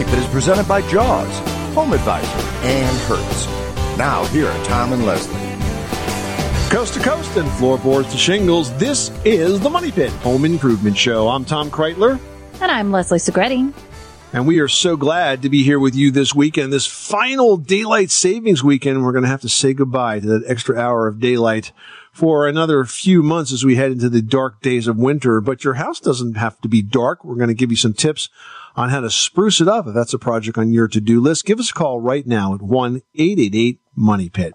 Money Pit. The Money Pit is presented by Jaws, Home Advisor, and Hertz. Now, here are Tom and Leslie. Coast to coast and floorboards to shingles, this is the Money Pit Home Improvement Show. I'm Tom Kraeutler, And I'm Leslie Segrete. and we are so glad to be here with you this weekend, this final daylight savings weekend. We're going to have to say goodbye to that extra hour of daylight for another few months as we head into the dark days of winter. But your house doesn't have to be dark. We're going to give you some tips on how to spruce it up if that's a project on your to-do list. Give us a call right now at 1-888-MONEY PIT.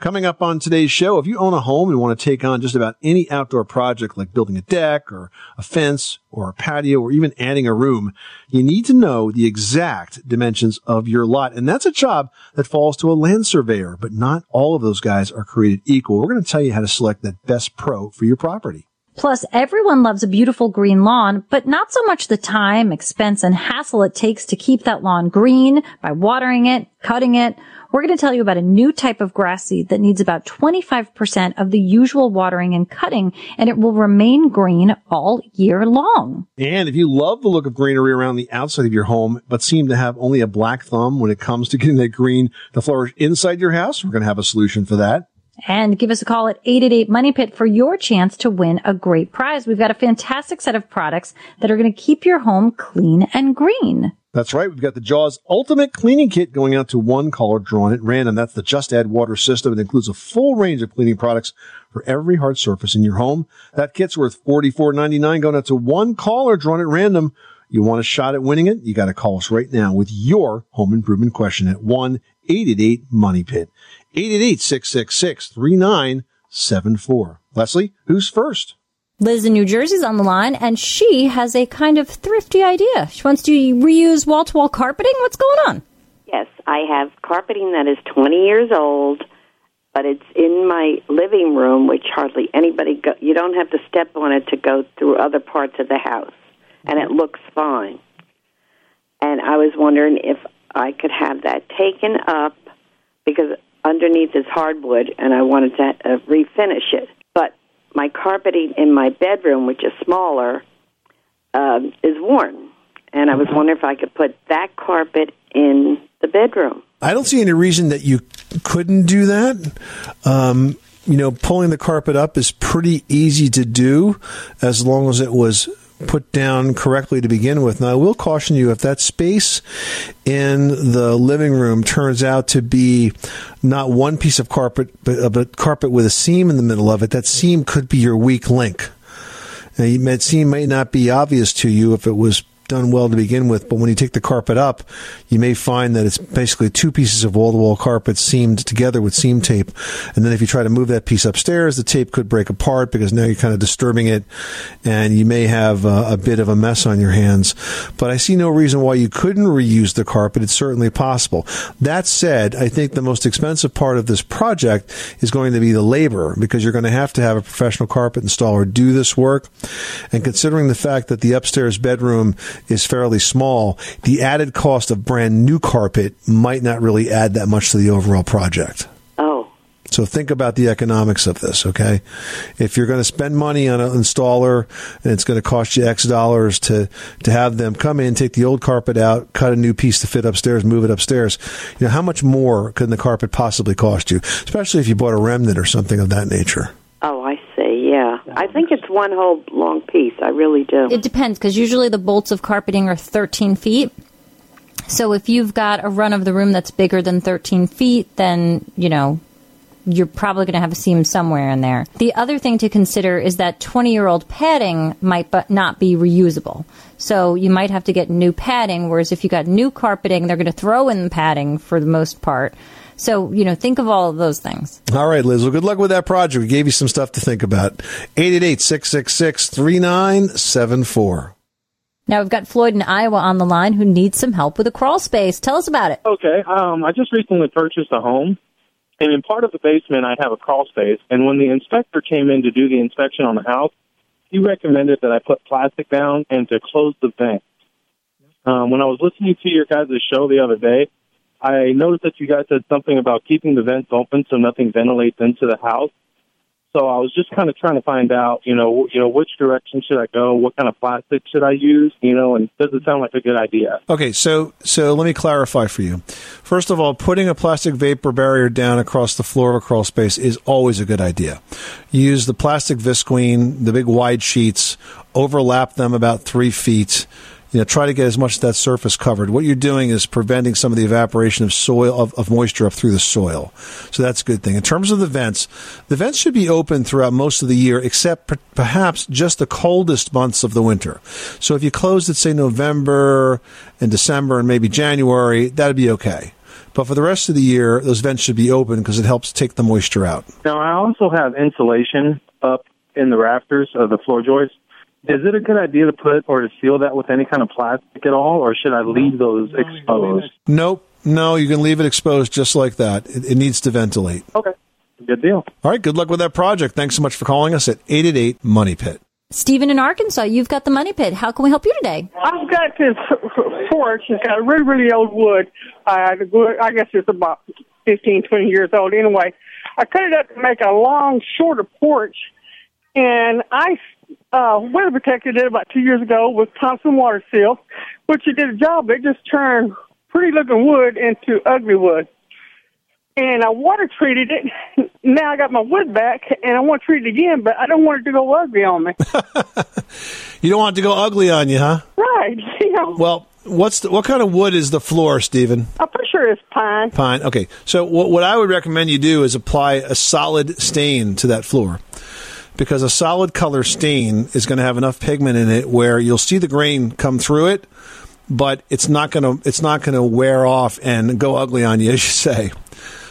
Coming up on today's show, if you own a home and want to take on just about any outdoor project like building a deck or a fence or a patio or even adding a room, you need to know the exact dimensions of your lot. And that's a job that falls to a land surveyor, but not all of those guys are created equal. We're going to tell you how to select that best pro for your property. Plus, everyone loves a beautiful green lawn, but not so much the time, expense, and hassle it takes to keep that lawn green by watering it, cutting it. We're going to tell you about a new type of grass seed that needs about 25% of the usual watering and cutting, and it will remain green all year long. And if you love the look of greenery around the outside of your home, but seem to have only a black thumb when it comes to getting that green to flourish inside your house, we're going to have a solution for that. And give us a call at 888 Money Pit for your chance to win a great prize. We've got a fantastic set of products that are going to keep your home clean and green. That's right. We've got the Jaws Ultimate Cleaning Kit going out to one caller drawn at random. That's the Just Add Water system. It includes a full range of cleaning products for every hard surface in your home. That kit's worth $44.99 going out to one caller drawn at random. You want a shot at winning it? You got to call us right now with your home improvement question at 1-888-MONEY-PIT. 888-666-3974. Leslie, who's first? Liz in New Jersey's on the line, and she has a kind of thrifty idea. She wants to reuse wall to wall carpeting. What's going on? Yes, I have carpeting that is 20 years old, but it's in my living room, which hardly anybody go. You don't have to step on it to go through other parts of the house, and it looks fine. And I was wondering if I could have that taken up because underneath is hardwood, and I wanted to uh, refinish it. But my carpeting in my bedroom, which is smaller, um, is worn, and I was wondering if I could put that carpet in the bedroom. I don't see any reason that you couldn't do that. Um, you know, pulling the carpet up is pretty easy to do as long as it was put down correctly to begin with. Now, I will caution you if that space in the living room turns out to be not one piece of carpet, but a carpet with a seam in the middle of it, that seam could be your weak link. Now, that seam might not be obvious to you if it was done well to begin with, but when you take the carpet up, you may find that it's basically two pieces of wall-to-wall carpet seamed together with seam tape. And then if you try to move that piece upstairs, the tape could break apart because now you're kind of disturbing it, and you may have uh, a bit of a mess on your hands. But I see no reason why you couldn't reuse the carpet. It's certainly possible. That said, I think the most expensive part of this project is going to be the labor because you're going to have to have a professional carpet installer do this work. And considering the fact that the upstairs bedroom is fairly small, the added cost of brand new carpet might not really add that much to the overall project. Oh, So think about the economics of this, okay? If you're going to spend money on an installer and it's going to cost you X dollars to, to have them come in, take the old carpet out, cut a new piece to fit upstairs, move it upstairs, you know, how much more could the carpet possibly cost you? Especially if you bought a remnant or something of that nature. oh, I. Yeah, I think it's one whole long piece. I really do. It depends because usually the bolts of carpeting are 13 feet. So if you've got a run of the room that's bigger than 13 feet, then, you know, you're probably going to have a seam somewhere in there. The other thing to consider is that 20 year old padding might but not be reusable. So you might have to get new padding, whereas if you got new carpeting, they're going to throw in the padding for the most part. So, you know, think of all of those things. All right, Liz. Well, good luck with that project. We gave you some stuff to think about. 888 666 3974. Now we've got Floyd in Iowa on the line who needs some help with a crawl space. Tell us about it. Okay. Um, I just recently purchased a home, and in part of the basement, I have a crawl space. And when the inspector came in to do the inspection on the house, he recommended that I put plastic down and to close the vent. Um, when I was listening to your guys' show the other day, I noticed that you guys said something about keeping the vents open so nothing ventilates into the house. So I was just kind of trying to find out, you know, you know, which direction should I go? What kind of plastic should I use? You know, and does it sound like a good idea? Okay, so so let me clarify for you. First of all, putting a plastic vapor barrier down across the floor of a crawl space is always a good idea. Use the plastic visqueen, the big wide sheets, overlap them about three feet. You know, try to get as much of that surface covered. What you're doing is preventing some of the evaporation of soil of, of moisture up through the soil. So that's a good thing. In terms of the vents, the vents should be open throughout most of the year, except per- perhaps just the coldest months of the winter. So if you closed it, say November and December and maybe January, that'd be okay. But for the rest of the year, those vents should be open because it helps take the moisture out. Now I also have insulation up in the rafters of the floor joists. Is it a good idea to put or to seal that with any kind of plastic at all, or should I leave those exposed? Nope. No, you can leave it exposed just like that. It, it needs to ventilate. Okay, good deal. All right. Good luck with that project. Thanks so much for calling us at 888 Money Pit. Stephen in Arkansas, you've got the money pit. How can we help you today? I've got this porch. It's got really, really old wood. Uh, the wood, I guess it's about 15, 20 years old anyway. I cut it up to make a long, shorter porch, and I uh, weather protected it about two years ago with Thompson Water Seal, which it did a job. It just turned pretty looking wood into ugly wood. And I water treated it. Now I got my wood back, and I want to treat it again, but I don't want it to go ugly on me. You don't want it to go ugly on you, huh? right? Know, Well, what's the, what kind of wood is the floor, Stephen? I'm pretty sure it's pine. Pine. Okay. So what, what I would recommend you do is apply a solid stain to that floor. Because a solid color stain is going to have enough pigment in it where you'll see the grain come through it, but it's not going to it's not going to wear off and go ugly on you, as you say.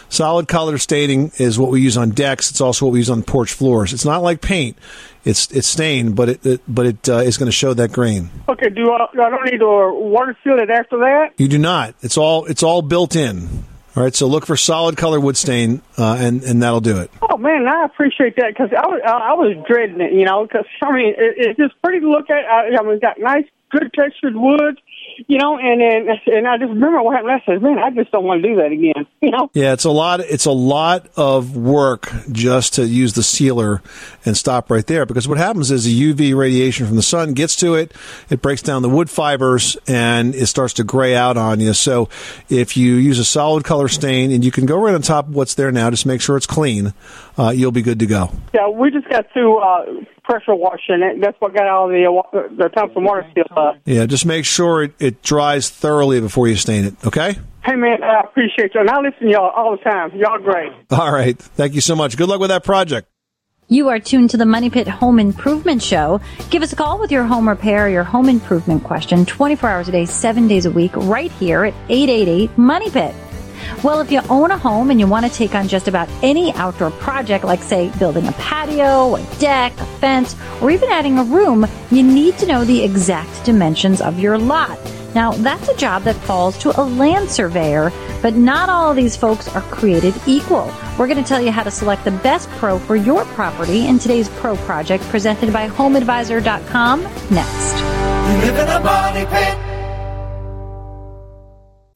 Solid color staining is what we use on decks. It's also what we use on porch floors. It's not like paint; it's it's stained, but it, it but it uh, is going to show that grain. Okay, do I, I don't need to water seal it after that? You do not. It's all it's all built in. All right. So look for solid color wood stain, uh, and and that'll do it. Oh man, I appreciate that because I was I, was dreading it, you know, because I mean it, it's just pretty to look at. I, I mean, it's got nice, good textured wood, you know, and then and I just remember what happened. I said, man, I just don't want to do that again, you know. Yeah, it's a lot. It's a lot of work just to use the sealer and stop right there. Because what happens is the UV radiation from the sun gets to it, it breaks down the wood fibers, and it starts to gray out on you. So if you use a solid color stain, and you can go right on top of what's there now, just make sure it's clean, uh, you'll be good to go. Yeah, we just got through uh, pressure washing it. That's what got all the uh, the Thompson water seal up. Yeah, just make sure it, it dries thoroughly before you stain it. Okay. Hey man, I appreciate you, and I listen to y'all all the time. Y'all great. All right. Thank you so much. Good luck with that project. You are tuned to the Money Pit Home Improvement Show. Give us a call with your home repair, your home improvement question, 24 hours a day, 7 days a week, right here at 888 Money Pit. Well, if you own a home and you want to take on just about any outdoor project, like say building a patio, a deck, a fence, or even adding a room, you need to know the exact dimensions of your lot. Now, that's a job that falls to a land surveyor, but not all of these folks are created equal. We're going to tell you how to select the best pro for your property in today's Pro Project presented by HomeAdvisor.com next.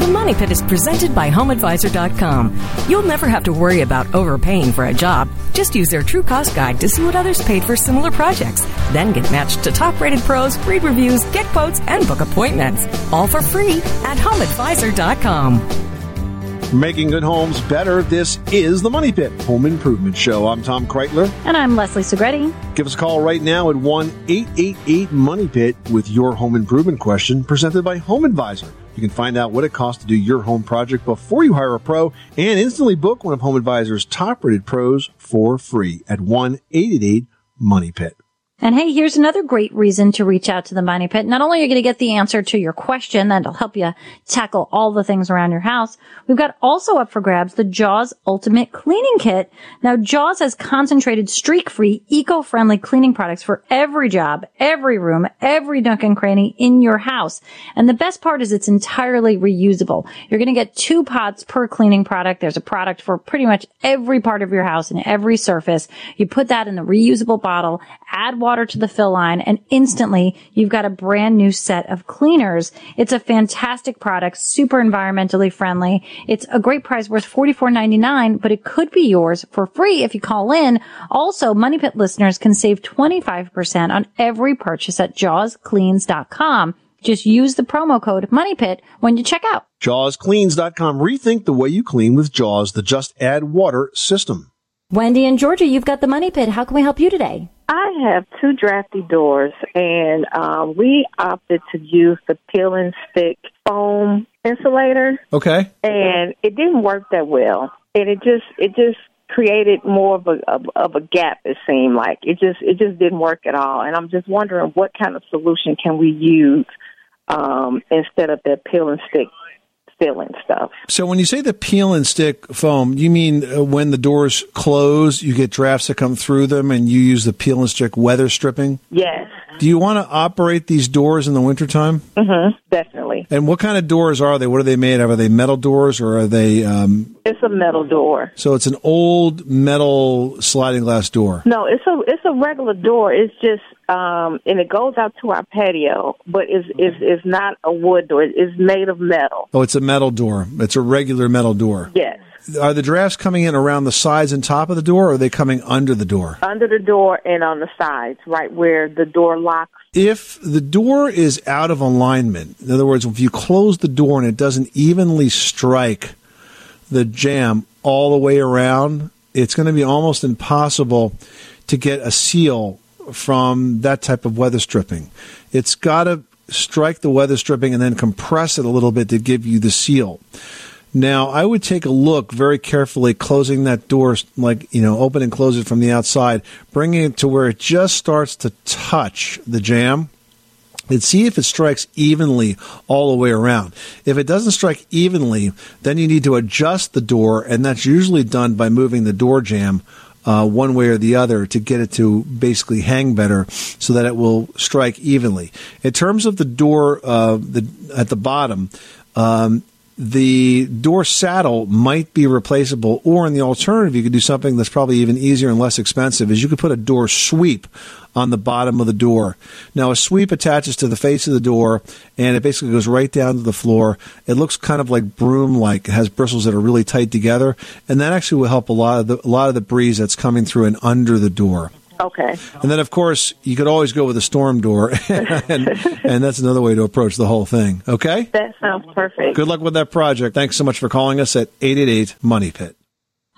The Money Pit is presented by HomeAdvisor.com. You'll never have to worry about overpaying for a job. Just use their true cost guide to see what others paid for similar projects. Then get matched to top rated pros, read reviews, get quotes, and book appointments. All for free at HomeAdvisor.com. Making good homes better. This is the Money Pit Home Improvement Show. I'm Tom Kraeutler. And I'm Leslie Segrete. Give us a call right now at 1 888 Money Pit with your home improvement question presented by Home Advisor. You can find out what it costs to do your home project before you hire a pro and instantly book one of Home Advisor's top rated pros for free at 1 888 Money Pit. And hey, here's another great reason to reach out to the Money Pit. Not only are you going to get the answer to your question that'll help you tackle all the things around your house, we've got also up for grabs the Jaws Ultimate Cleaning Kit. Now, Jaws has concentrated streak-free, eco-friendly cleaning products for every job, every room, every nook and cranny in your house. And the best part is it's entirely reusable. You're going to get two pots per cleaning product. There's a product for pretty much every part of your house and every surface. You put that in the reusable bottle, add water to the fill line, and instantly you've got a brand new set of cleaners. It's a fantastic product, super environmentally friendly. It's a great price worth $44.99, but it could be yours for free if you call in. Also, Money Pit listeners can save 25% on every purchase at jawscleans.com. Just use the promo code MONEYPIT when you check out. JawsCleans.com. Rethink the way you clean with Jaws, the just add water system. Wendy and Georgia, you've got the Money Pit. How can we help you today? I have two drafty doors, and um, we opted to use the peel and stick foam insulator, Okay. and it didn't work that well. And it just it just created more of a of, of a gap. It seemed like it just it just didn't work at all. And I'm just wondering what kind of solution can we use um, instead of that peel and stick filling stuff. So when you say the peel and stick foam, you mean uh, when the doors close, you get drafts that come through them and you use the peel and stick weather stripping? Yes. Do you want to operate these doors in the wintertime? Mm-hmm. Definitely. And what kind of doors are they? What are they made of? Are they metal doors or are they, um, It's a metal door. so it's an old metal sliding glass door? No, it's a it's a regular door. It's just um and it goes out to our patio, but it's it's it's not a wood door. It's made of metal. Oh, it's a metal door. It's a regular metal door. Yes. Are the drafts coming in around the sides and top of the door or are they coming under the door? Under the door and on the sides, right where the door locks. if the door is out of alignment, in other words, if you close the door and it doesn't evenly strike the jamb all the way around, it's going to be almost impossible to get a seal from that type of weather stripping. It's got to strike the weather stripping and then compress it a little bit to give you the seal. Now, I would take a look very carefully, closing that door, like, you know, open and close it from the outside, bringing it to where it just starts to touch the jamb and see if it strikes evenly all the way around. If it doesn't strike evenly, then you need to adjust the door, and that's usually done by moving the door jamb uh, one way or the other to get it to basically hang better so that it will strike evenly. In terms of the door uh, the, at the bottom, um, the door saddle might be replaceable, or in the alternative, you could do something that's probably even easier and less expensive. Is you could put a door sweep on the bottom of the door. Now, a sweep attaches to the face of the door, and it basically goes right down to the floor. It looks kind of like broom-like. It has bristles that are really tight together, and that actually will help a lot of the a lot of the breeze that's coming through and under the door. Okay. And then, of course, you could always go with a storm door, and, and that's another way to approach the whole thing. Okay. That sounds perfect. Good luck with that project. Thanks so much for calling us at 888 Money Pit.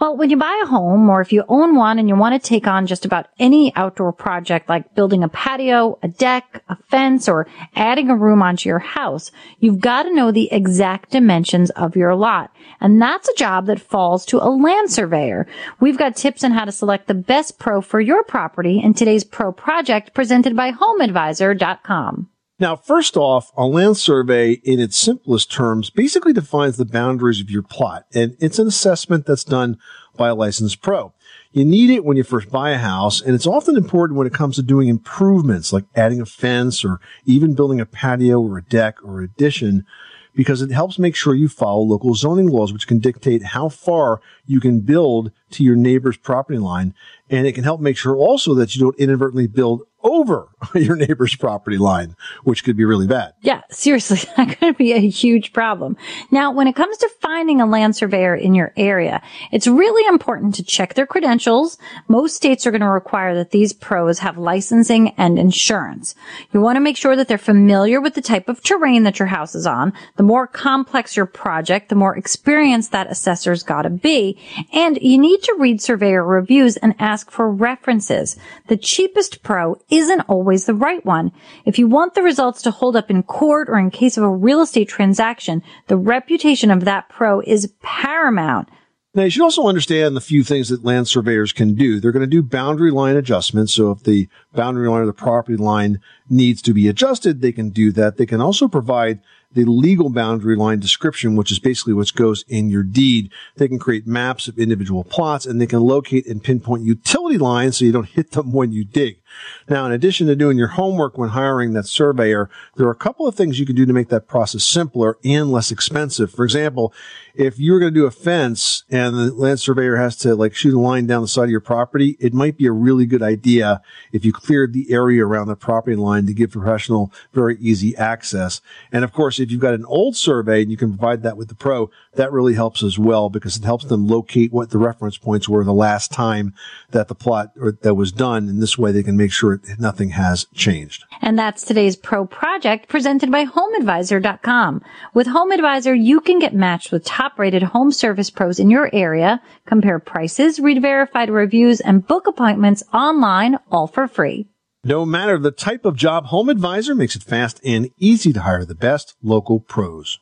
Well, when you buy a home or if you own one and you want to take on just about any outdoor project like building a patio, a deck, a fence, or adding a room onto your house, you've got to know the exact dimensions of your lot. And that's a job that falls to a land surveyor. We've got tips on how to select the best pro for your property in today's pro project presented by homeadvisor.com. Now, first off, a land survey in its simplest terms basically defines the boundaries of your plot, and it's an assessment that's done by a licensed pro. You need it when you first buy a house, and it's often important when it comes to doing improvements like adding a fence or even building a patio or a deck or addition because it helps make sure you follow local zoning laws, which can dictate how far you can build to your neighbor's property line. And it can help make sure also that you don't inadvertently build over your neighbor's property line, which could be really bad. Yeah, seriously, that could be a huge problem. Now, when it comes to finding a land surveyor in your area, it's really important to check their credentials. Most states are going to require that these pros have licensing and insurance. You want to make sure that they're familiar with the type of terrain that your house is on. The more complex your project, the more experienced that assessor's got to be. And you need to read surveyor reviews and ask for references. The cheapest pro isn't always the right one. If you want the results to hold up in court or in case of a real estate transaction, the reputation of that pro is paramount. Now, you should also understand the few things that land surveyors can do. They're going to do boundary line adjustments. So if the boundary line or the property line needs to be adjusted, they can do that. They can also provide the legal boundary line description, which is basically what goes in your deed. They can create maps of individual plots and they can locate and pinpoint utility lines so you don't hit them when you dig. Now, in addition to doing your homework when hiring that surveyor, there are a couple of things you can do to make that process simpler and less expensive. For example, if you're going to do a fence and the land surveyor has to like shoot a line down the side of your property, it might be a really good idea if you cleared the area around the property line to give professional very easy access. And of course, if you've got an old survey and you can provide that with the pro, that really helps as well because it helps them locate what the reference points were the last time that the plot or that was done. And this way they can make sure nothing has changed. And that's today's pro project presented by homeadvisor.com. With HomeAdvisor, you can get matched with top rated home service pros in your area, compare prices, read verified reviews, and book appointments online all for free. No matter the type of job, HomeAdvisor makes it fast and easy to hire the best local pros.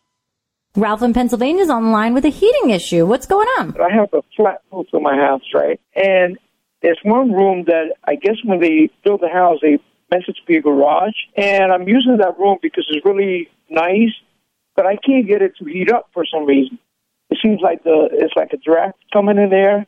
Ralph in Pennsylvania is on the line with a heating issue. What's going on? I have a flat roof in my house, right? And there's one room that I guess when they built the house, they meant it to be a garage. And I'm using that room because it's really nice, but I can't get it to heat up for some reason. It seems like the it's like a draft coming in there,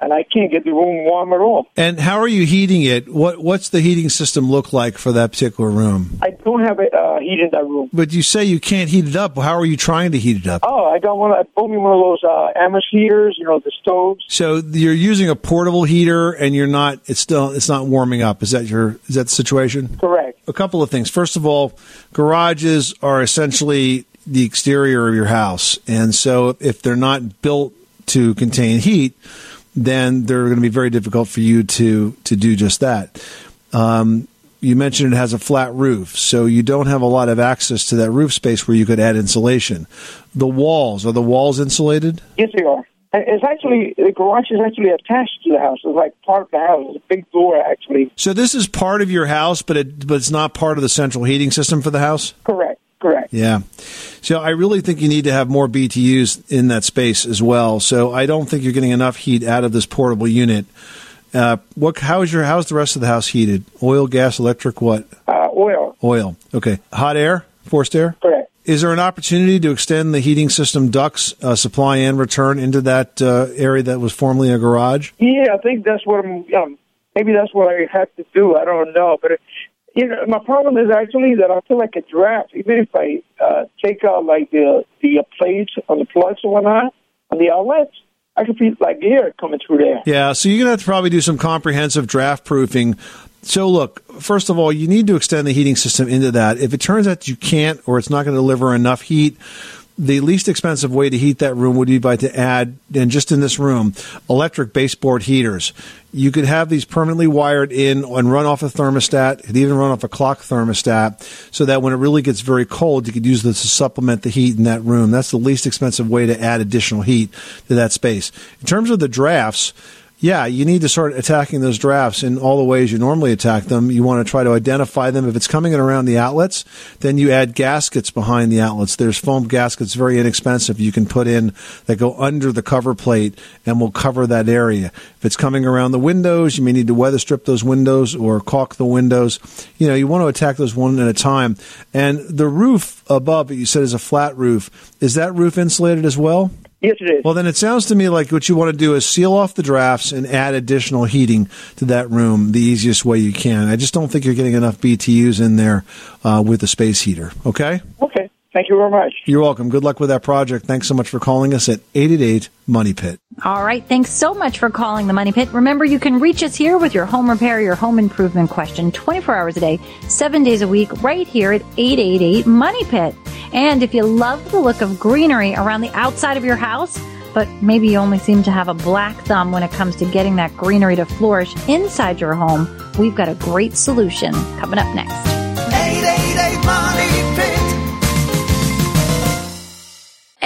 and I can't get the room warm at all. And how are you heating it? What What's the heating system look like for that particular room? I don't have a uh, heat in that room. But you say you can't heat it up. How are you trying to heat it up? Oh, I got one. I bought me one of those uh, Amish heaters. You know, the stoves. So you're using a portable heater, and you're not. It's still. It's not warming up. Is that your? Is that the situation? Correct. A couple of things. First of all, garages are essentially the exterior of your house, and so if they're not built to contain heat, then they're going to be very difficult for you to to do just that. Um, you mentioned it has a flat roof, so you don't have a lot of access to that roof space where you could add insulation. The walls are the walls insulated? Yes, they are. It's actually the garage is actually attached to the house. It's like part of the house. It's a big door, actually. So this is part of your house, but it but it's not part of the central heating system for the house. Correct. Correct. Yeah. So I really think you need to have more BTUs in that space as well. So I don't think you're getting enough heat out of this portable unit. Uh, what? How is your? How's the rest of the house heated? Oil, gas, electric? What? Uh, oil. Oil. Okay. Hot air, forced air. Correct. Is there an opportunity to extend the heating system ducts, uh, supply and return into that uh, area that was formerly a garage? Yeah, I think that's what I'm. Um, maybe that's what I have to do. I don't know, but it, you know, my problem is actually that I feel like a draft. Even if I uh, take out like the the plates on the plugs and whatnot on the outlets, I can feel like air coming through there. Yeah, so you're to have to probably do some comprehensive draft proofing. So, look, first of all, you need to extend the heating system into that. If it turns out you can't or it's not going to deliver enough heat, the least expensive way to heat that room would be by to add, and just in this room, electric baseboard heaters. You could have these permanently wired in and run off a thermostat. Could even run off a clock thermostat, so that when it really gets very cold, you could use this to supplement the heat in that room. That's the least expensive way to add additional heat to that space. In terms of the drafts. Yeah, you need to start attacking those drafts in all the ways you normally attack them. You want to try to identify them. If it's coming in around the outlets, then you add gaskets behind the outlets. There's foam gaskets, very inexpensive. You can put in that go under the cover plate and will cover that area. If it's coming around the windows, you may need to weather strip those windows or caulk the windows. You know, you want to attack those one at a time. And the roof above, you said is a flat roof. Is that roof insulated as well? Yes, it is. Well, then it sounds to me like what you want to do is seal off the drafts and add additional heating to that room the easiest way you can. I just don't think you're getting enough BTUs in there uh, with the space heater. Okay? Okay. Thank you very much. You're welcome. Good luck with that project. Thanks so much for calling us at 888 Money Pit. All right. Thanks so much for calling the Money Pit. Remember, you can reach us here with your home repair, your home improvement question 24 hours a day, seven days a week, right here at 888 Money Pit. And if you love the look of greenery around the outside of your house, but maybe you only seem to have a black thumb when it comes to getting that greenery to flourish inside your home, we've got a great solution coming up next. 888 Money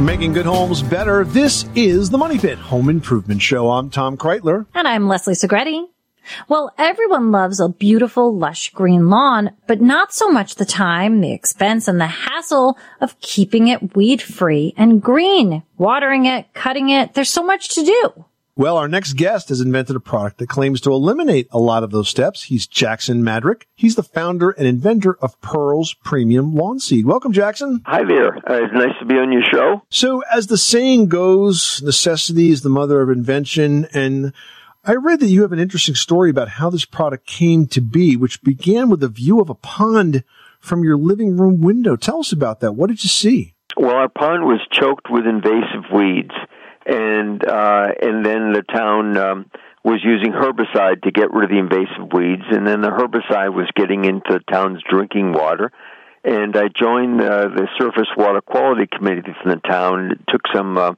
Making good homes better. This is the Money Pit Home Improvement Show. I'm Tom Kraeutler. And I'm Leslie Segrete. Well, everyone loves a beautiful, lush green lawn, but not so much the time, the expense, and the hassle of keeping it weed free and green, watering it, cutting it. There's so much to do. Well, our next guest has invented a product that claims to eliminate a lot of those steps. He's Jackson Madnick. He's the founder and inventor of Pearls Premium Lawn Seed. Welcome, Jackson. Hi there. Uh, it's nice to be on your show. So, as the saying goes, necessity is the mother of invention. And I read that you have an interesting story about how this product came to be, which began with a view of a pond from your living room window. Tell us about that. What did you see? Well, our pond was choked with invasive weeds, and uh, and then the town um, was using herbicide to get rid of the invasive weeds, and then the herbicide was getting into the town's drinking water. And I joined uh, the Surface Water Quality Committee from the town. Took some uh,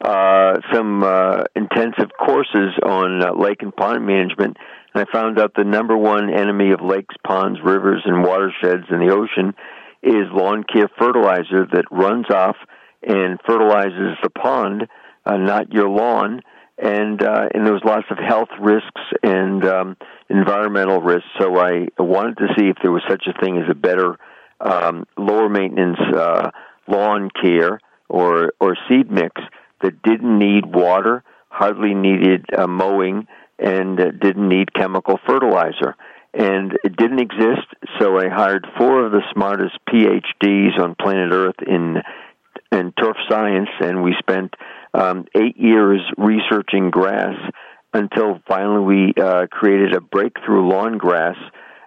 uh, some uh, intensive courses on uh, lake and pond management, and I found out the number one enemy of lakes, ponds, rivers, and watersheds in the ocean is lawn care fertilizer that runs off and fertilizes the pond, uh, not your lawn. And uh, and there was lots of health risks and um, environmental risks. So I wanted to see if there was such a thing as a better um, lower maintenance uh, lawn care or or seed mix that didn't need water, hardly needed uh, mowing, and uh, didn't need chemical fertilizer. And it didn't exist, so I hired four of the smartest PhDs on planet Earth in in turf science, and we spent um, eight years researching grass until finally we uh, created a breakthrough lawn grass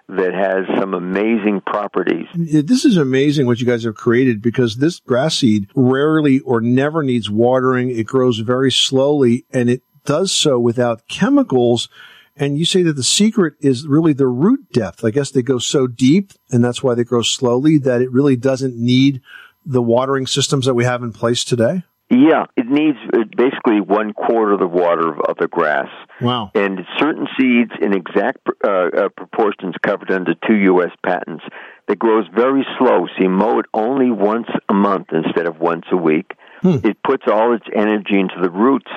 that has some amazing properties. This is amazing what you guys have created because this grass seed rarely or never needs watering. It grows very slowly and it does so without chemicals. And you say that the secret is really the root depth. I guess they go so deep and that's why they grow slowly that it really doesn't need the watering systems that we have in place today. Yeah, it needs uh, basically one quarter of the water of, of the grass. Wow. And certain seeds in exact uh, uh, proportions covered under two U.S. patents. It grows very slow, so you mow it only once a month instead of once a week. Hmm. It puts all its energy into the roots,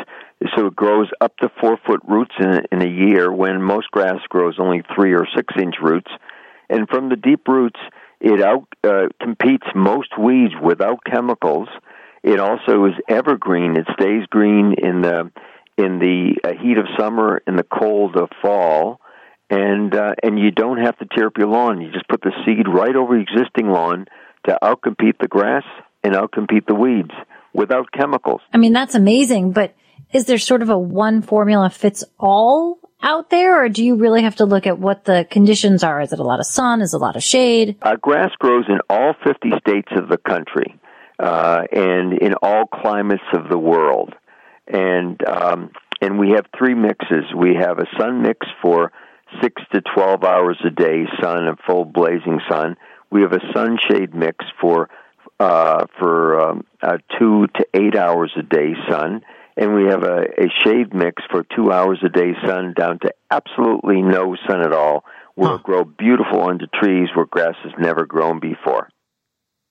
so it grows up to four foot roots in a, in a year when most grass grows only three or six inch roots. And from the deep roots, it out uh, competes most weeds without chemicals. It also is evergreen. It stays green in the in the uh, heat of summer, in the cold of fall, and uh, and you don't have to tear up your lawn. You just put the seed right over the existing lawn to outcompete the grass and outcompete the weeds without chemicals. I mean, that's amazing, but is there sort of a one formula fits all out there, or do you really have to look at what the conditions are? Is it a lot of sun? Is it a lot of shade? Uh, grass grows in all 50 states of the country uh, and in all climates of the world. And um, and we have three mixes. We have a sun mix for six to 12 hours a day, sun and full blazing sun. We have a sunshade mix for uh, for um, uh, two to eight hours a day sun, and we have a, a shade mix for two hours a day sun down to absolutely no sun at all. We'll grow beautiful under trees where grass has never grown before.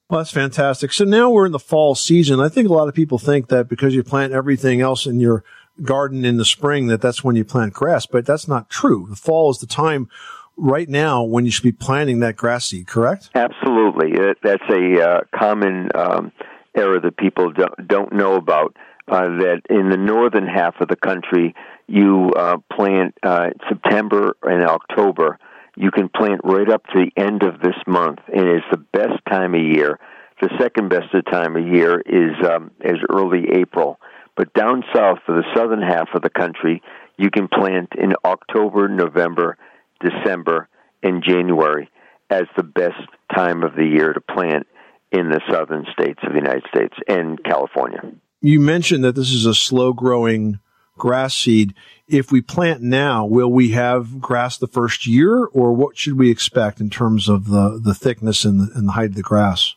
Well, that's fantastic. So now we're in the fall season. I think a lot of people think that because you plant everything else in your garden in the spring, that that's when you plant grass, but that's not true. The fall is the time right now when you should be planting that grass seed, correct? Absolutely. It, that's a uh, common um, error that people don't, don't know about. Uh, that in the northern half of the country, you uh, plant uh, September and October. You can plant right up to the end of this month, and it's the best time of year. The second best time of year is um, is early April. But down south, for the southern half of the country, you can plant in October, November, December, and January as the best time of the year to plant in the southern states of the United States and California. You mentioned that this is a slow growing grass seed. If we plant now, will we have grass the first year or what should we expect in terms of the, the thickness and the, and the height of the grass?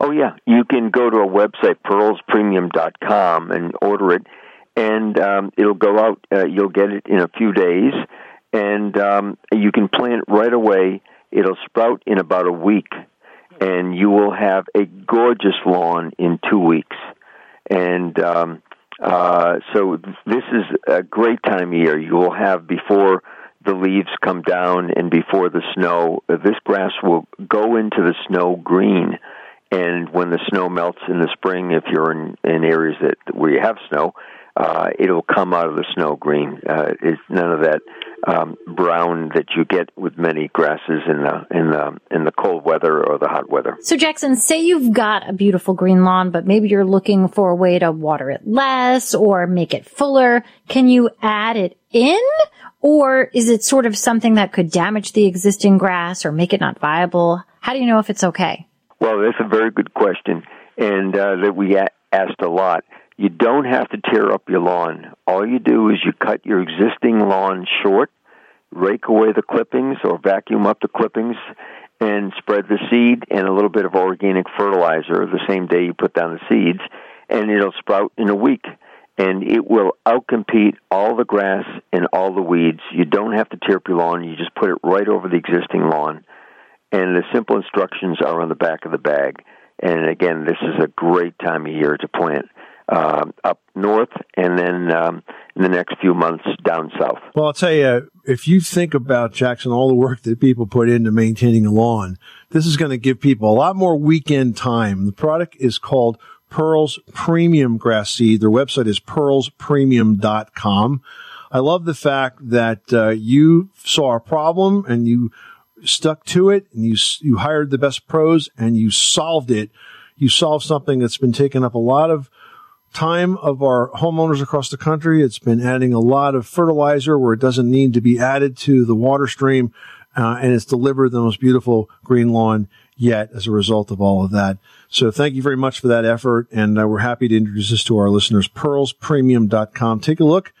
Oh yeah, you can go to our website pearlspremium.com and order it, and um, it'll go out. Uh, you'll get it in a few days, and um, you can plant right away. It'll sprout in about a week, and you will have a gorgeous lawn in two weeks. And um, uh, so this is a great time of year. You will have before the leaves come down and before the snow. This grass will go into the snow green and when the snow melts in the spring, if you're in, in areas that where you have snow, uh, it'll come out of the snow green. Uh, it's none of that um, brown that you get with many grasses in the in the in the cold weather or the hot weather. So Jackson, say you've got a beautiful green lawn, but maybe you're looking for a way to water it less or make it fuller. Can you add it in? Or is it sort of something that could damage the existing grass or make it not viable? How do you know if it's okay? Well, that's a very good question, and uh, that we a- asked a lot. You don't have to tear up your lawn. All you do is you cut your existing lawn short, rake away the clippings or vacuum up the clippings, and spread the seed and a little bit of organic fertilizer the same day you put down the seeds, and it'll sprout in a week. And it will outcompete all the grass and all the weeds. You don't have to tear up your lawn. You just put it right over the existing lawn and the simple instructions are on the back of the bag. And again, this is a great time of year to plant. Uh, up north, and then um, in the next few months down south. Well, I'll tell you, if you think about Jackson, all the work that people put into maintaining a lawn, this is going to give people a lot more weekend time. The product is called Pearls Premium Grass Seed. Their website is pearlspremium.com. I love the fact that uh, you saw a problem and you stuck to it and you you hired the best pros and you solved it. You solved something that's been taking up a lot of time of our homeowners across the country. It's been adding a lot of fertilizer where it doesn't need to be added to the water stream, uh, and it's delivered the most beautiful green lawn yet as a result of all of that. So thank you very much for that effort, and uh, we're happy to introduce this to our listeners. Pearlspremium.com. Take a look,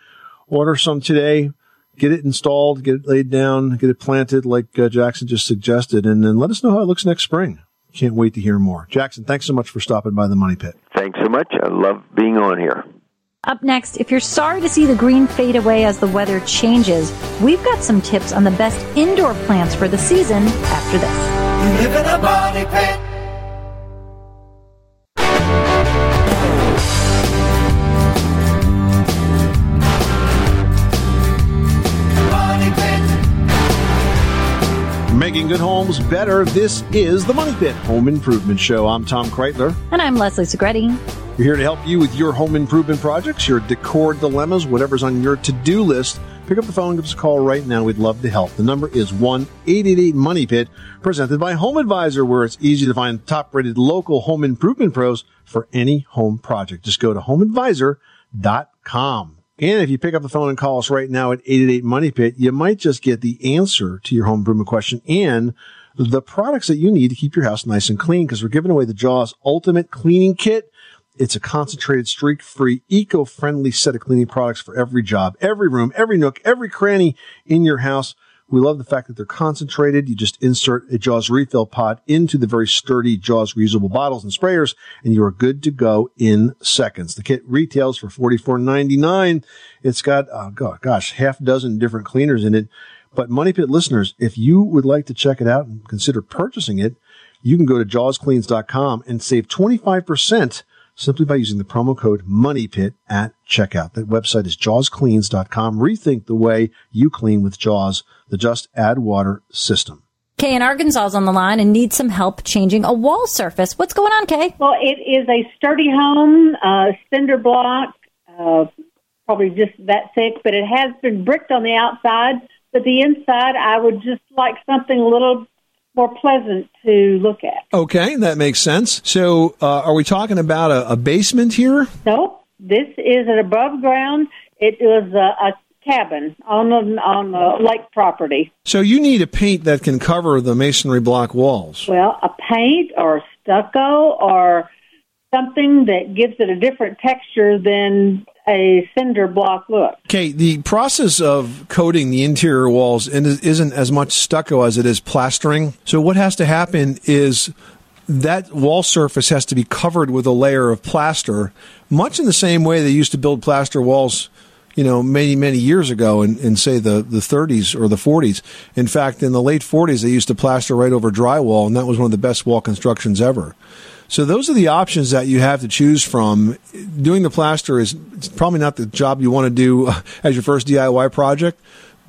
order some today. Get it installed, get it laid down, get it planted like uh, Jackson just suggested, and then let us know how it looks next spring. Can't wait to hear more. Jackson, thanks so much for stopping by the Money Pit. Thanks so much. I love being on here. Up next, if you're sorry to see the green fade away as the weather changes, we've got some tips on the best indoor plants for the season after this. Good homes better. This is the Money Pit Home Improvement Show. I'm Tom Kraeutler. And I'm Leslie Segrete. We're here to help you with your home improvement projects, your decor dilemmas, whatever's on your to-do list. Pick up the phone, give us a call right now. We'd love to help. The number is 1-888 Money Pit, presented by Home Advisor, where it's easy to find top-rated local home improvement pros for any home project. Just go to homeadvisor.com. And if you pick up the phone and call us right now at 888 Money Pit, you might just get the answer to your home improvement question and the products that you need to keep your house nice and clean because we're giving away the Jaws Ultimate Cleaning Kit. It's a concentrated, streak-free, eco-friendly set of cleaning products for every job, every room, every nook, every cranny in your house. We love the fact that they're concentrated. You just insert a Jaws refill pod into the very sturdy Jaws reusable bottles and sprayers, and you are good to go in seconds. The kit retails for $44.99. It's got, uh, oh God, gosh, half dozen different cleaners in it. But Money Pit listeners, if you would like to check it out and consider purchasing it, you can go to jawscleans.com and save 25% simply by using the promo code MONEYPIT at checkout. That website is jawscleans.com. Rethink the way you clean with Jaws, the just add water system. Kay in Arkansas is on the line and needs some help changing a wall surface. What's going on, Kay? Well, it is a sturdy home, uh, cinder block, uh, probably just that thick, but it has been bricked on the outside. But the inside, I would just like something a little more pleasant to look at. Okay, that makes sense. So, uh, are we talking about a, a basement here? No, this is an above ground. It was a, a cabin on a, on a lake property. So, you need a paint that can cover the masonry block walls. Well, a paint or stucco or something that gives it a different texture than a cinder block look. Okay, the process of coating the interior walls isn't as much stucco as it is plastering. So, what has to happen is that wall surface has to be covered with a layer of plaster, much in the same way they used to build plaster walls you know, many, many years ago in, in say the, the 30s or the 40s. In fact, in the late 40s, they used to plaster right over drywall, and that was one of the best wall constructions ever. So those are the options that you have to choose from. Doing the plaster is probably not the job you want to do as your first DIY project,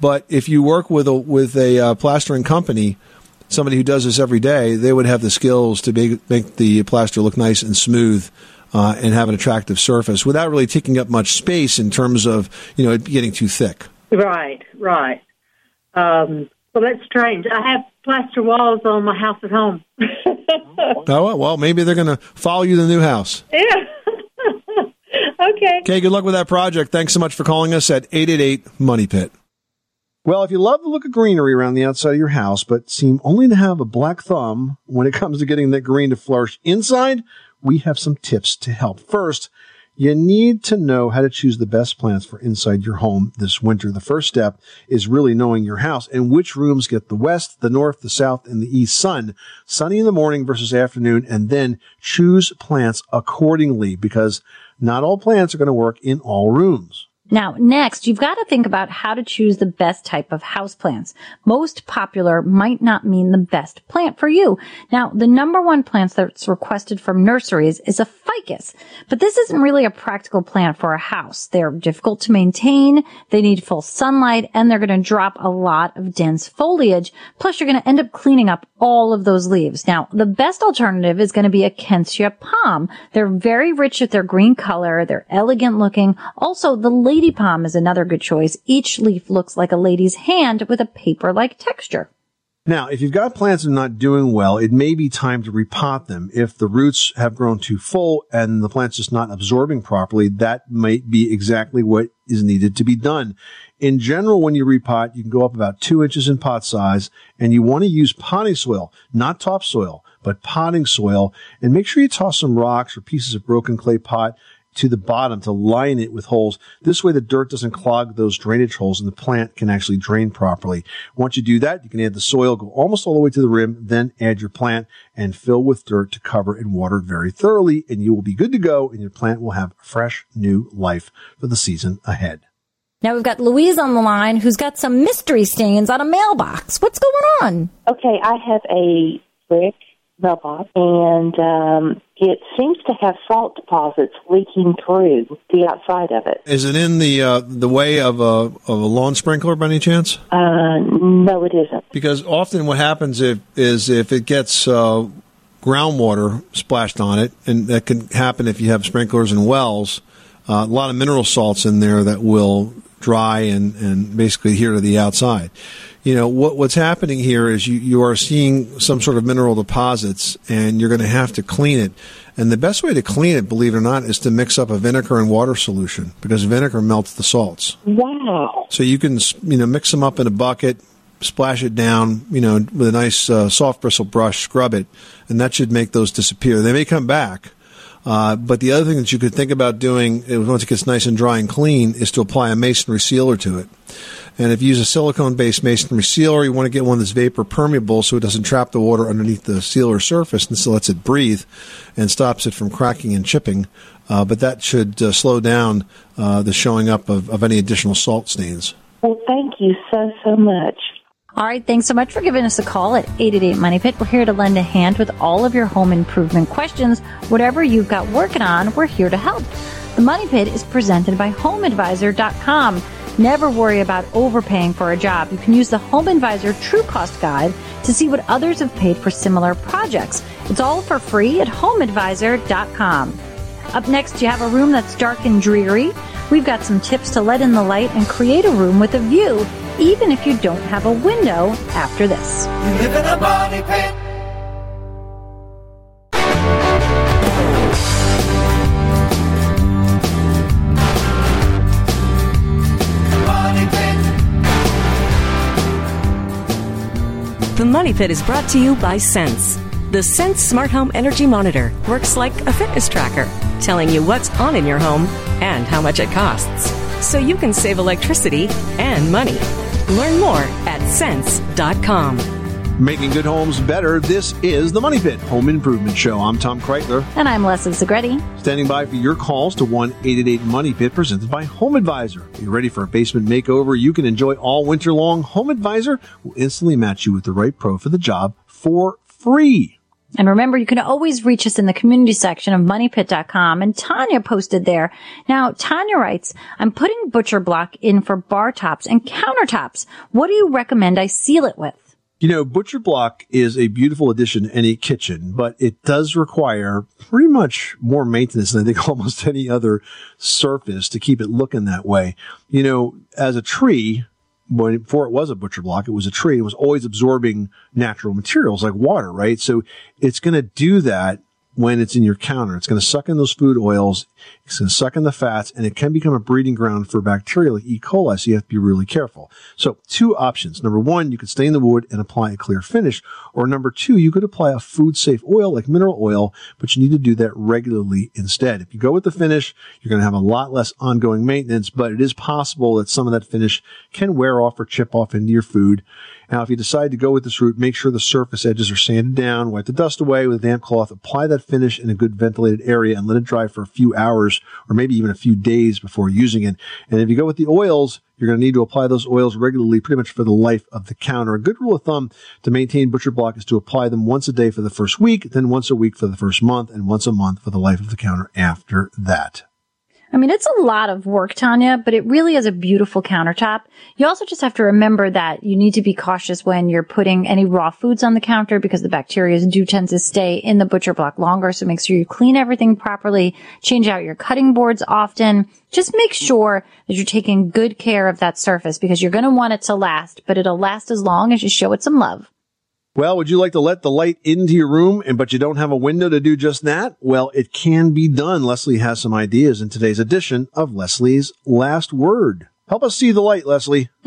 but if you work with a with a uh, plastering company, somebody who does this every day, they would have the skills to make, make the plaster look nice and smooth uh, and have an attractive surface without really taking up much space in terms of you know it getting too thick. Right, right. Um, well, that's strange. I have plaster walls on my house at home. oh well, maybe they're going to follow you to the new house. Yeah. okay. Okay. Good luck with that project. Thanks so much for calling us at eight eight eight Money Pit. Well, if you love the look of greenery around the outside of your house, but seem only to have a black thumb when it comes to getting that green to flourish inside, we have some tips to help. First, you need to know how to choose the best plants for inside your home this winter. The first step is really knowing your house and which rooms get the west, the north, the south, and the east sun. Sunny in the morning versus afternoon, and then choose plants accordingly because not all plants are going to work in all rooms. Now, next, you've got to think about how to choose the best type of houseplants. Most popular might not mean the best plant for you. Now, the number one plant that's requested from nurseries is a ficus, but this isn't really a practical plant for a house. They're difficult to maintain, they need full sunlight, and they're going to drop a lot of dense foliage. Plus, you're going to end up cleaning up all of those leaves. Now, the best alternative is going to be a Kentia palm. They're very rich with their green color, they're elegant looking. Also, the lady palm is another good choice. Each leaf looks like a lady's hand with a paper-like texture. Now, if you've got plants that are not doing well, it may be time to repot them. If the roots have grown too full and the plant's just not absorbing properly, that might be exactly what is needed to be done. In general, when you repot, you can go up about two inches in pot size and you want to use potting soil, not topsoil, but potting soil. And make sure you toss some rocks or pieces of broken clay pot to the bottom to line it with holes. This way the dirt doesn't clog those drainage holes and the plant can actually drain properly. Once you do that, you can add the soil, go almost all the way to the rim, then add your plant and fill with dirt to cover and water very thoroughly and you will be good to go and your plant will have fresh new life for the season ahead. Now we've got Louise on the line who's got some mystery stains on a mailbox. What's going on? Okay, I have a brick mailbox, and um, it seems to have salt deposits leaking through the outside of it. Is it in the uh, the way of a of a lawn sprinkler by any chance? Uh, no, it isn't. Because often what happens if, is if it gets uh, groundwater splashed on it, and that can happen if you have sprinklers and wells. Uh, a lot of mineral salts in there that will dry and, and basically adhere to the outside. You know what what's happening here is you, you are seeing some sort of mineral deposits, and you're going to have to clean it. And the best way to clean it, believe it or not, is to mix up a vinegar and water solution because vinegar melts the salts. Wow. So you can you know mix them up in a bucket, splash it down, you know, with a nice uh, soft bristle brush, scrub it, and that should make those disappear. They may come back. Uh, but the other thing that you could think about doing once it gets nice and dry and clean is to apply a masonry sealer to it. And if you use a silicone based masonry sealer, you want to get one that's vapor permeable so it doesn't trap the water underneath the sealer surface and still lets it breathe and stops it from cracking and chipping. Uh, but that should uh, slow down uh, the showing up of, of any additional salt stains. Well, thank you so, so much. All right, thanks so much for giving us a call at 888 Money Pit. We're here to lend a hand with all of your home improvement questions. Whatever you've got working on, we're here to help. The Money Pit is presented by HomeAdvisor.com. Never worry about overpaying for a job. You can use the Home Advisor True Cost Guide to see what others have paid for similar projects. It's all for free at HomeAdvisor.com. Up next, you have a room that's dark and dreary. We've got some tips to let in the light and create a room with a view, even if you don't have a window after this. Money Pit is brought to you by Sense. The Sense Smart Home Energy Monitor works like a fitness tracker, telling you what's on in your home and how much it costs, so you can save electricity and money. Learn more at sense.com. Making good homes better. This is the Money Pit Home Improvement Show. I'm Tom Kraeutler. And I'm Leslie Segrete. Standing by for your calls to 1 888 Money Pit presented by Home Advisor. Are you ready for a basement makeover you can enjoy all winter long? Home Advisor will instantly match you with the right pro for the job for free. And remember, you can always reach us in the community section of moneypit.com. And Tanya posted there. Now, Tanya writes, I'm putting butcher block in for bar tops and countertops. What do you recommend I seal it with? You know, Butcher Block is a beautiful addition to any kitchen, but it does require pretty much more maintenance than I think almost any other surface to keep it looking that way. You know, as a tree, when before it was a butcher block, it was a tree. It was always absorbing natural materials like water, right? So it's going to do that when it's in your counter. It's going to suck in those food oils. It's going to suck in the fats and it can become a breeding ground for bacteria like E. coli. So you have to be really careful. So two options. Number one, you could stain the wood and apply a clear finish. Or number two, you could apply a food safe oil like mineral oil, but you need to do that regularly instead. If you go with the finish, you're going to have a lot less ongoing maintenance, but it is possible that some of that finish can wear off or chip off into your food. Now, if you decide to go with this route, make sure the surface edges are sanded down, wipe the dust away with a damp cloth, apply that finish in a good ventilated area and let it dry for a few hours or maybe even a few days before using it. And if you go with the oils, you're going to need to apply those oils regularly pretty much for the life of the counter. A good rule of thumb to maintain butcher block is to apply them once a day for the first week, then once a week for the first month, and once a month for the life of the counter after that. I mean, it's a lot of work, Tanya, but it really is a beautiful countertop. You also just have to remember that you need to be cautious when you're putting any raw foods on the counter because the bacteria do tend to stay in the butcher block longer. So make sure you clean everything properly, change out your cutting boards often. Just make sure that you're taking good care of that surface because you're going to want it to last, but it'll last as long as you show it some love. Well, would you like to let the light into your room and but you don't have a window to do just that? Well, it can be done. Leslie has some ideas in today's edition of Leslie's Last Word. Help us see the light, Leslie.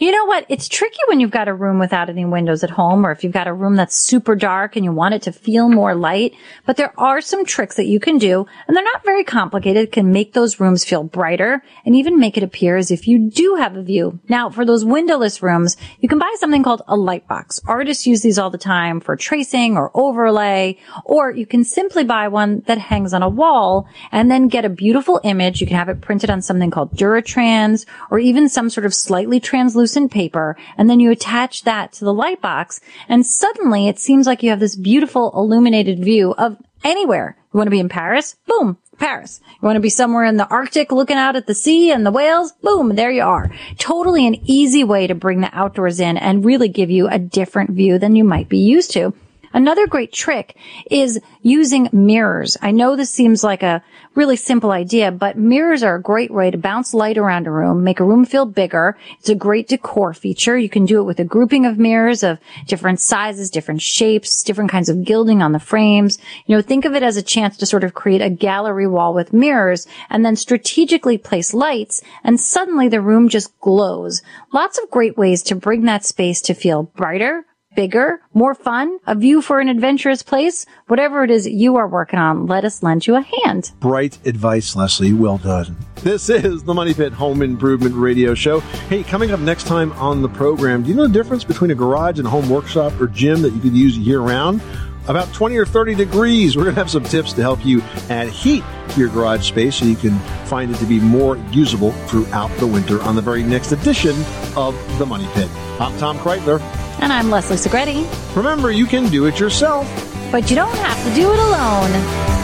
you know what? It's tricky when you've got a room without any windows at home or if you've got a room that's super dark and you want it to feel more light. But there are some tricks that you can do and they're not very complicated, can make those rooms feel brighter and even make it appear as if you do have a view. Now, for those windowless rooms, you can buy something called a light box. Artists use these all the time for tracing or overlay, or you can simply buy one that hangs on a wall and then get a beautiful image. You can have it printed on something called Duratrans or even some sort of slightly translucent paper, and then you attach that to the light box, and suddenly it seems like you have this beautiful illuminated view of anywhere. You want to be in Paris? Boom, Paris. You want to be somewhere in the Arctic looking out at the sea and the whales? Boom, there you are. Totally an easy way to bring the outdoors in and really give you a different view than you might be used to. Another great trick is using mirrors. I know this seems like a really simple idea, but mirrors are a great way to bounce light around a room, make a room feel bigger. It's a great decor feature. You can do it with a grouping of mirrors of different sizes, different shapes, different kinds of gilding on the frames. You know, think of it as a chance to sort of create a gallery wall with mirrors and then strategically place lights and suddenly the room just glows. Lots of great ways to bring that space to feel brighter, bigger, more fun, a view for an adventurous place, whatever it is you are working on, let us lend you a hand. Bright advice, Leslie. Well done. This is the Money Pit Home Improvement Radio Show. Hey, coming up next time on the program, do you know the difference between a garage and a home workshop or gym that you could use year round? About 20 or 30 degrees. We're going to have some tips to help you add heat to your garage space so you can find it to be more usable throughout the winter on the very next edition of the Money Pit. I'm Tom Kraeutler. And I'm Leslie Segrete. Remember, you can do it yourself. But you don't have to do it alone.